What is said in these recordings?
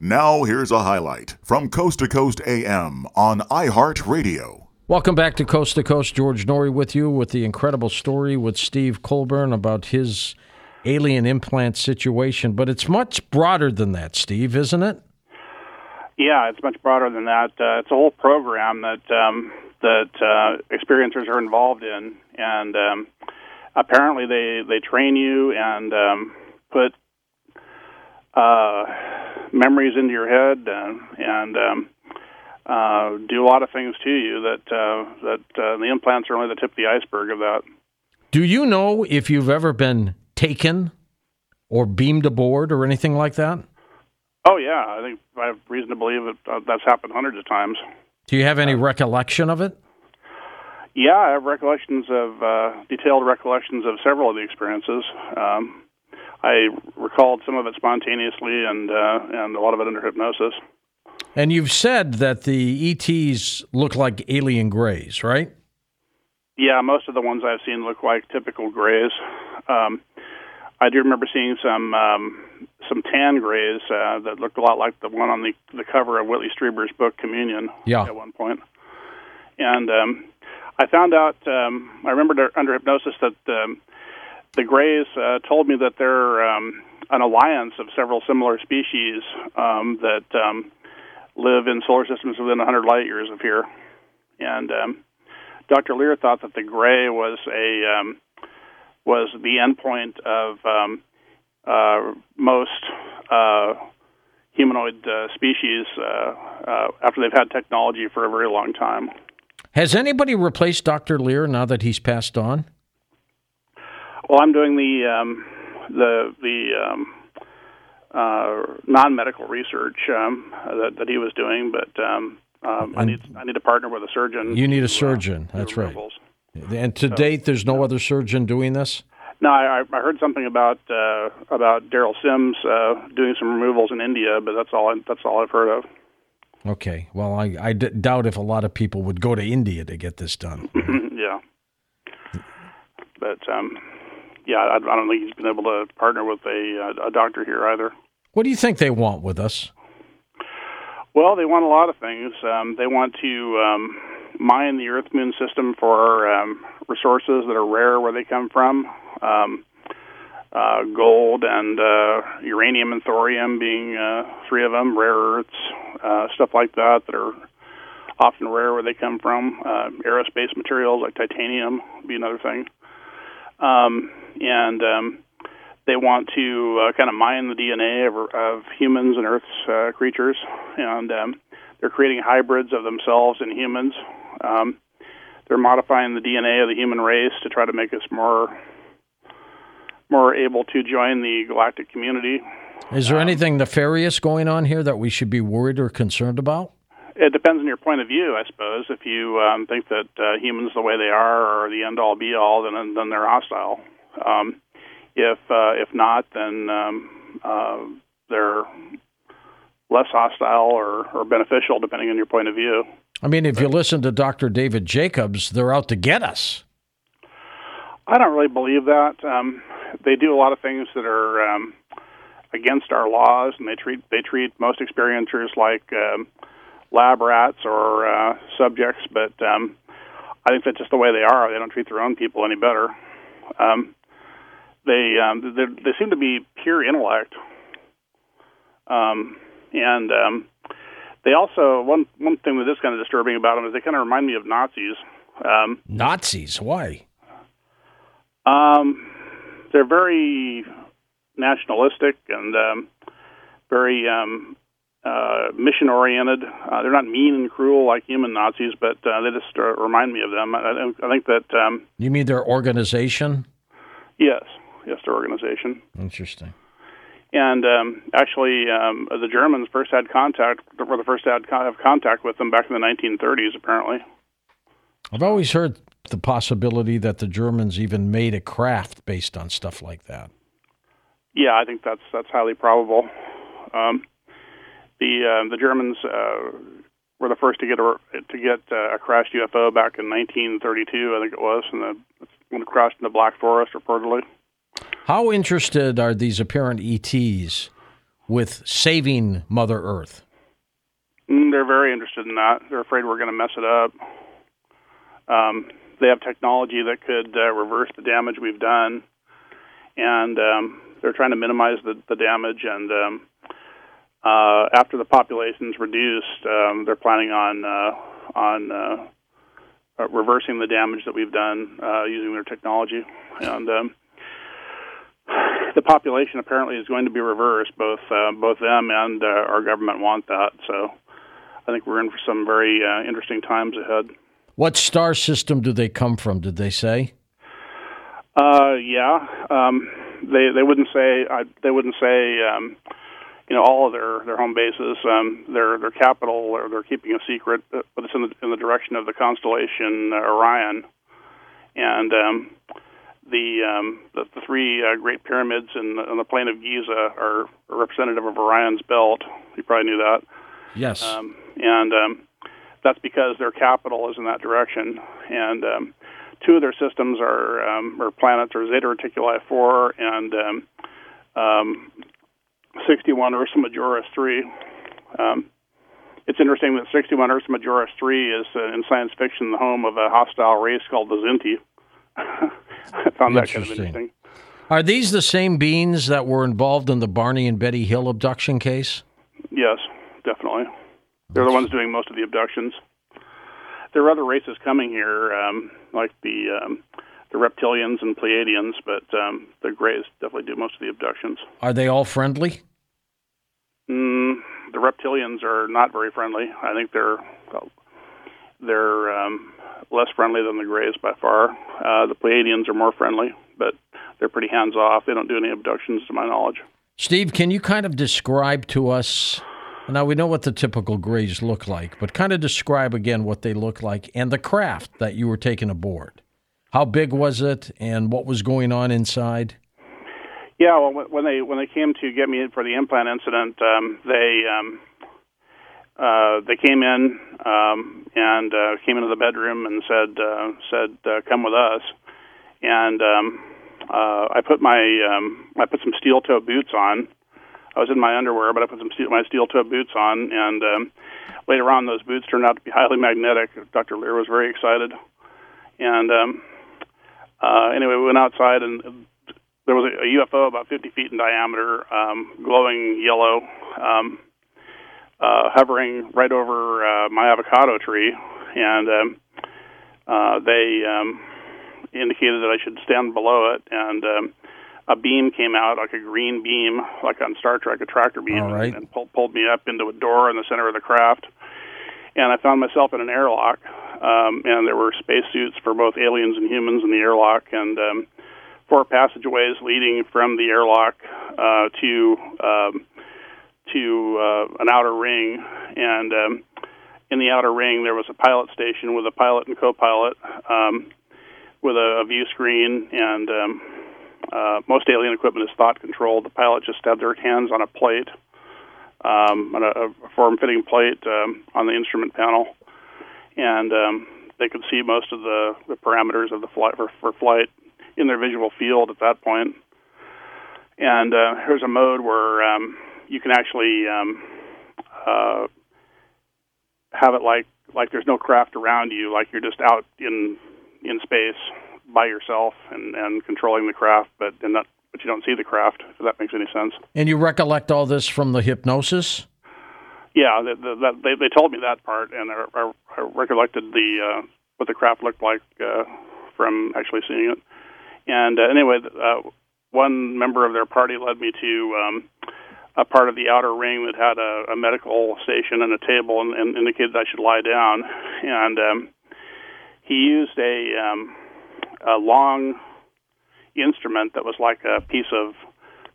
Now, here's a highlight from Coast to Coast AM on iHeartRadio. Welcome back to Coast to Coast. George Noory with you with the incredible story with Steve Colbern about his alien implant situation. But it's much broader than that, Steve, isn't it? Yeah, it's much broader than that. Uh, it's a whole program that um, that uh, experiencers are involved in, and um, apparently they they train you and um, put uh, memories into your head and, and um, uh, do a lot of things to you that uh, that uh, the implants are only the tip of the iceberg of that. Do you know if you've ever been taken or beamed aboard or anything like that? Oh yeah, I think I have reason to believe that uh, that's happened hundreds of times. Do you have any recollection of it? Yeah, I have recollections of uh, detailed recollections of several of the experiences. Um, I recalled some of it spontaneously, and uh, and a lot of it under hypnosis. And you've said that the ETs look like alien grays, right? Yeah, most of the ones I've seen look like typical grays. Um, I do remember seeing some um, some tan grays uh, that looked a lot like the one on the the cover of Whitley Strieber's book Communion. Yeah. At one point, and um, I found out. Um, I remembered under hypnosis that um, the grays uh, told me that they're um, an alliance of several similar species um, that um, live in solar systems within 100 light years of here, and um, Dr. Leir thought that the gray was a um, was the endpoint of um, uh, most uh, humanoid uh, species uh, uh, after they've had technology for a very long time. Has anybody replaced Dr. Leir now that he's passed on? Well, I'm doing the um, the the um, uh, non-medical research um, that, that he was doing, but um, um, I need I need to partner with a surgeon. You need a uh, surgeon. That's right. And to date, there's no other surgeon doing this. No, I, I heard something about uh, about Derrel Sims uh, doing some removals in India, but that's all I, that's all I've heard of. Okay. Well, I, I d- doubt if a lot of people would go to India to get this done. yeah, but um, yeah, I, I don't think he's been able to partner with a, a doctor here either. What do you think they want with us? Well, they want a lot of things. Um, they want to um, mine the Earth Moon system for um, resources that are rare where they come from. Um, uh, gold and uh, uranium and thorium being uh, three of them, rare earths, uh, stuff like that that are often rare where they come from. Uh, aerospace materials like titanium would be another thing. Um, and um, they want to uh, kind of mine the DNA of, of humans and Earth's uh, creatures, and um, they're creating hybrids of themselves and humans. Um, they're modifying the DNA of the human race to try to make us more more able to join the galactic community. Is there anything nefarious going on here that we should be worried or concerned about? It depends on your point of view, I suppose. If you um, think that uh, humans, the way they are, are the end all be all, then then they're hostile. Um, if uh, if not, then um, uh, they're less hostile or, or beneficial, depending on your point of view. I mean, if you listen to Dr. David Jacobs, they're out to get us. I don't really believe that. Um, they do a lot of things that are um, against our laws, and they treat they treat most experiencers like um, lab rats or uh, subjects. But um, I think that's just the way they are. They don't treat their own people any better. Um, they um, they seem to be pure intellect, um, and um, they also one one thing that is kind of disturbing about them is they kind of remind me of Nazis. Um, Nazis? Why? um, they're very nationalistic and um, very um, uh, mission oriented. Uh, they're not mean and cruel like human Nazis, but uh, they just uh, remind me of them. I, I think that um, You mean their organization? yes, yes, their organization. Interesting. And um, actually, um, the Germans first had contact, were the first to have have contact with them back in the 1930s, apparently. I've always heard the possibility that the Germans even made a craft based on stuff like that. Yeah, I think that's that's highly probable. Um, the uh, the Germans uh, were the first to get a to get uh, a crashed UFO back in 1932, I think it was, and the, when it crashed in the Black Forest, reportedly. How interested are these apparent ETs with saving Mother Earth? Mm, they're very interested in that. They're afraid we're going to mess it up. Um, they have technology that could uh, reverse the damage we've done, and um, they're trying to minimize the, the damage. And um, uh, after the population's reduced, um, they're planning on uh, on uh, uh, reversing the damage that we've done uh, using their technology. And um, the population apparently is going to be reversed. Both uh, both them and uh, our government want that. So I think we're in for some very uh, interesting times ahead. What star system do they come from? Did they say? Uh, yeah, um, they they wouldn't say uh, they wouldn't say um, you know all of their their home bases. Um, their their capital or they're keeping a secret, uh, but it's in the in the direction of the constellation uh, Orion, and um, the um, the, the three uh, Great Pyramids in the, in the plain of Giza are representative of Orion's belt. You probably knew that. Yes. Um, and um, that's because their capital is in that direction. And um, two of their systems are um, or planets are Zeta Reticuli 4 and um, um, 61 Ursa Majoris 3. Um, it's interesting that 61 Ursa Majoris 3 is uh, in science fiction the home of a hostile race called the Zinti. I found that kind of interesting. Are these the same beings that were involved in the Barney and Betty Hill abduction case? Yes, definitely. They're the ones doing most of the abductions. There are other races coming here, um, like the um, the reptilians and Pleiadians, but um, the Greys definitely do most of the abductions. Are they all friendly? Mm, the reptilians are not very friendly. I think they're they're um, less friendly than the Greys by far. Uh, the Pleiadians are more friendly, but they're pretty hands off. They don't do any abductions, to my knowledge. Steve, can you kind of describe to us? Now we know what the typical Greys look like, but kind of describe again what they look like and the craft that you were taking aboard. How big was it, and what was going on inside? Yeah, well, when they when they came to get me in for the implant incident, um, they um, uh, they came in um, and uh, came into the bedroom and said uh, said uh, come with us, and um, uh, I put my um, I put some steel toe boots on. I was in my underwear, but I put some steel, my steel toe boots on, and um, later on, those boots turned out to be highly magnetic. Dr. Leir was very excited, and um, uh, anyway, we went outside, and there was a, a UFO about 50 feet in diameter, um, glowing yellow, um, uh, hovering right over uh, my avocado tree, and um, uh, they um, indicated that I should stand below it, and um, a beam came out, like a green beam, like on Star Trek, a tractor beam, All right. and pulled, pulled me up into a door in the center of the craft. And I found myself in an airlock, um, and there were spacesuits for both aliens and humans in the airlock, and um, four passageways leading from the airlock uh, to um, to uh, an outer ring, and um, in the outer ring there was a pilot station with a pilot and co-pilot, um, with a, a view screen, and um, uh, most alien equipment is thought controlled. The pilot just had their hands on a plate, um, on a, a form-fitting plate um, on the instrument panel, and they could see most of the, the parameters of the flight for, for flight in their visual field at that point. And uh, here's a mode where um, you can actually um, uh, have it like like there's no craft around you, like you're just out in in space by yourself and, and controlling the craft, but and not but you don't see the craft. If that makes any sense. And you recollect all this from the hypnosis? Yeah, the, the, that, they they told me that part, and I, I, I recollected the uh, what the craft looked like uh, from actually seeing it. And uh, anyway, uh, one member of their party led me to um, a part of the outer ring that had a, a medical station and a table, and, and indicated I should lie down. And um, he used a um, a long instrument that was like a piece of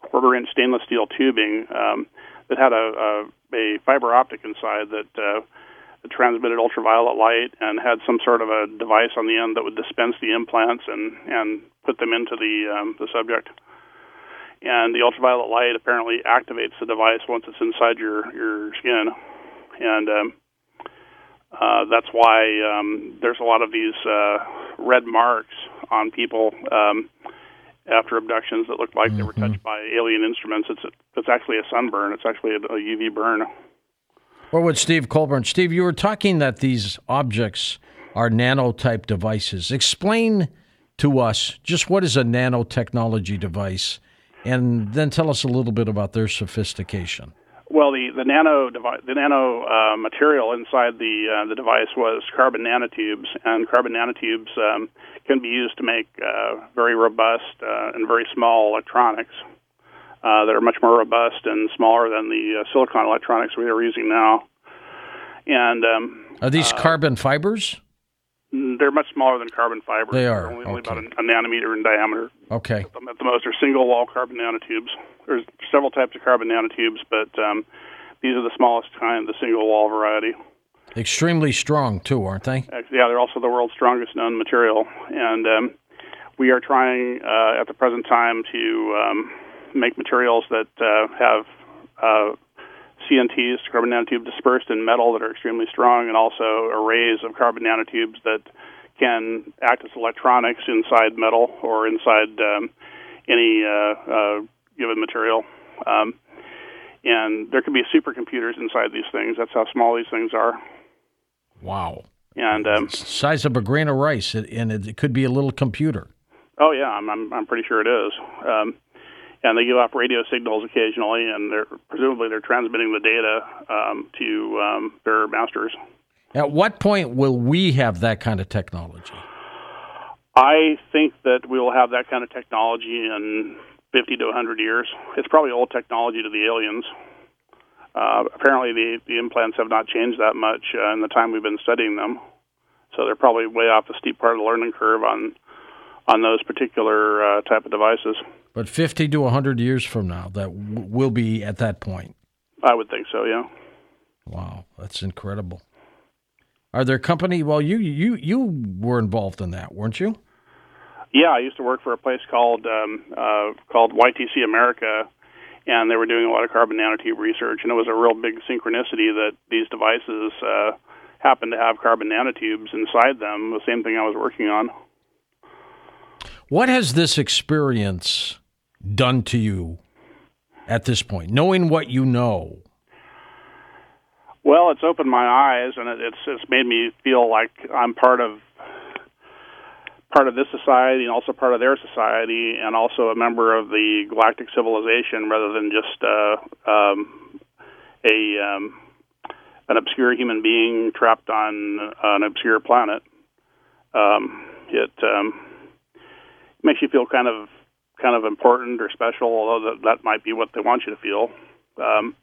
quarter inch stainless steel tubing um, that had a, a, a fiber optic inside that, uh, transmitted ultraviolet light and had some sort of a device on the end that would dispense the implants and, and put them into the, um, the subject. And the ultraviolet light apparently activates the device once it's inside your, your skin. And um, uh, that's why um, there's a lot of these uh, red marks on people um, after abductions that look like mm-hmm. they were touched by alien instruments. It's it's actually a sunburn. It's actually a, a UV burn. We're with Steve Colbern. Steve, you were talking that these objects are nanotype devices. Explain to us just what is a nanotechnology device, and then tell us a little bit about their sophistication. Well, the the nano the nano uh, material inside the uh, the device was carbon nanotubes, and carbon nanotubes um, can be used to make uh, very robust uh, and very small electronics uh, that are much more robust and smaller than the uh, silicon electronics we are using now. And um, are these carbon fibers? They're much smaller than carbon fibers. They are only, only okay. about a, nanometer in diameter. Okay. At the, at the most, they're single wall carbon nanotubes. There's several types of carbon nanotubes, but um, these are the smallest kind, the single wall variety. Extremely strong too, aren't they? Yeah, they're also the world's strongest known material, and um, we are trying uh, at the present time to um, make materials that uh, have uh, CNTs, carbon nanotube dispersed in metal that are extremely strong, and also arrays of carbon nanotubes that can act as electronics inside metal or inside um, any uh, uh, given material. Um, and there can be supercomputers inside these things. That's how small these things are. Wow. And um, Size of a grain of rice, and it could be a little computer. oh yeah, I'm I'm, I'm pretty sure it is. Um, and they give off radio signals occasionally, and they're presumably they're transmitting the data um, to um, their masters. At what point will we have that kind of technology? I think that we will have that kind of technology in 50 to 100 years. It's probably old technology to the aliens. Uh, apparently, the, the implants have not changed that much uh, in the time we've been studying them, so they're probably way off the steep part of the learning curve on on those particular uh, type of devices. But 50 to 100 years from now, that w- will be at that point. I would think so. Yeah. Wow, that's incredible. Are there company? Well, you you you were involved in that, weren't you? Yeah, I used to work for a place called um, uh, called YTC America, and they were doing a lot of carbon nanotube research, and it was a real big synchronicity that these devices uh, happened to have carbon nanotubes inside them. The same thing I was working on. What has this experience done to you at this point, knowing what you know? Well, it's opened my eyes, and it, it's it's made me feel like I'm part of part of this society and also part of their society, and also a member of the galactic civilization rather than just uh, um, a um, an obscure human being trapped on an obscure planet. Um, it um, makes you feel kind of kind of important or special, although that, that might be what they want you to feel. Um,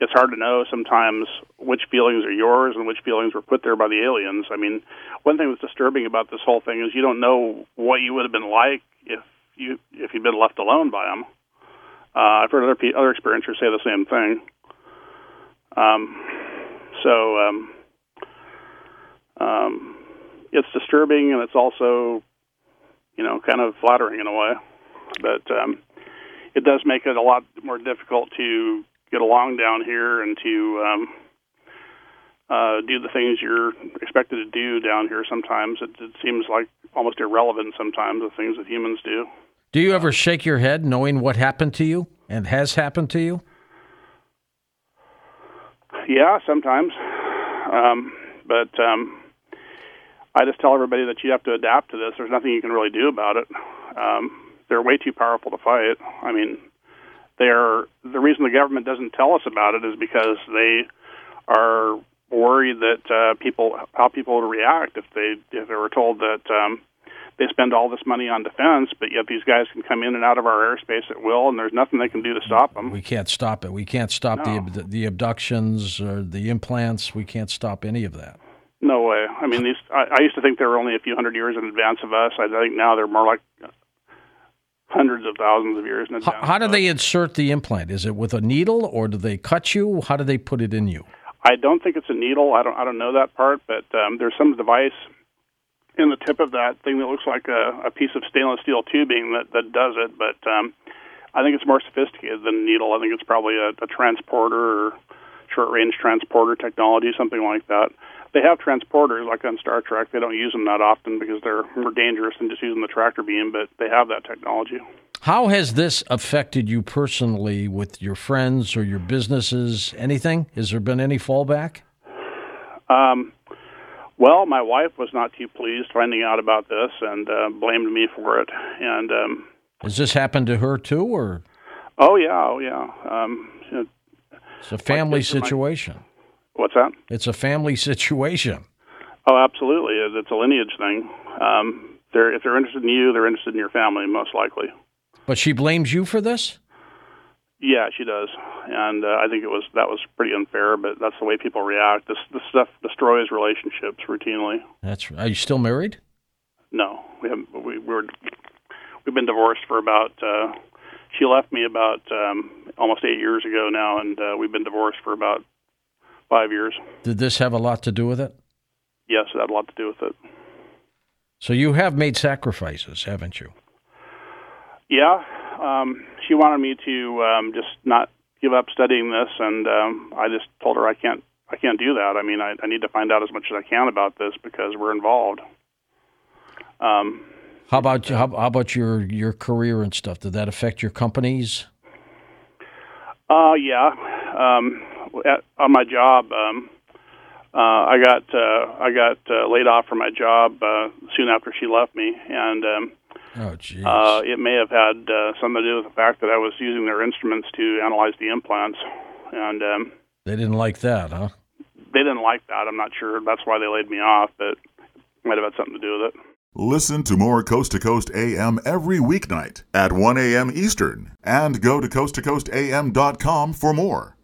it's hard to know sometimes which feelings are yours and which feelings were put there by the aliens. I mean, one thing that's disturbing about this whole thing is you don't know what you would have been like if you if you'd been left alone by them. Uh, I've heard other other experiencers say the same thing. Um, so um, um, it's disturbing and it's also, you know, kind of flattering in a way, but um, it does make it a lot more difficult to get along down here and to um, uh, do the things you're expected to do down here. Sometimes it, it seems like almost irrelevant. Sometimes the things that humans do. Do you ever shake your head knowing what happened to you and has happened to you? Yeah, sometimes. Um, but um, I just tell everybody that you have to adapt to this. There's nothing you can really do about it. Um, they're way too powerful to fight. I mean, they're the reason the government doesn't tell us about it is because they are worried that uh, people how people would react if they if they were told that um, they spend all this money on defense, but yet these guys can come in and out of our airspace at will, and there's nothing they can do to stop them. We can't stop it. We can't stop No. the the abductions or the implants. We can't stop any of that. No way. I mean, these. I, I used to think they were only a few hundred years in advance of us. I think now they're more like hundreds of thousands of years in How, how do they insert the implant? Is it with a needle or do they cut you? How do they put it in you? I don't think it's a needle. I don't. I don't know that part, but um, there's some device in the tip of that thing that looks like a, a piece of stainless steel tubing that that does it. But um, I think it's more sophisticated than a needle. I think it's probably a, a transporter or short range transporter technology, something like that. They have transporters like on Star Trek. They don't use them that often because they're more dangerous than just using the tractor beam, but they have that technology. How has this affected you personally with your friends or your businesses? Anything? Has there been any fallback? Um, well, my wife was not too pleased finding out about this and uh, blamed me for it. And um, has this happened to her too, or? Oh yeah, oh yeah. Um, it's a family situation. My, what's that? It's a family situation. Oh, absolutely. It's a lineage thing. Um, they're if they're interested in you, they're interested in your family, most likely. But she blames you for this. Yeah, she does, and uh, I think it was that was pretty unfair. But that's the way people react. This this stuff destroys relationships routinely. That's. Are you still married? No, we haven't. We, we were we've been divorced for about. Uh, she left me about um, almost eight years ago now, and uh, we've been divorced for about five years. Did this have a lot to do with it? Yes, it had a lot to do with it. So you have made sacrifices, haven't you? Yeah, um, she wanted me to um, just not give up studying this, and um, I just told her I can't. I can't do that. I mean, I, I need to find out as much as I can about this because we're involved. Um, how about how, how about your your career and stuff? Did that affect your companies? Uh, yeah. Um, at, on my job, um, uh, I got uh, I got uh, laid off from my job uh, soon after she left me, and um, oh, geez. uh, it may have had uh, something to do with the fact that I was using their instruments to analyze the implants, and um, they didn't like that, huh? They didn't like that. I'm not sure that's why they laid me off, but it might have had something to do with it. Listen to more Coast to Coast AM every weeknight at 1 a.m. Eastern and go to coasttocoastam.com for more.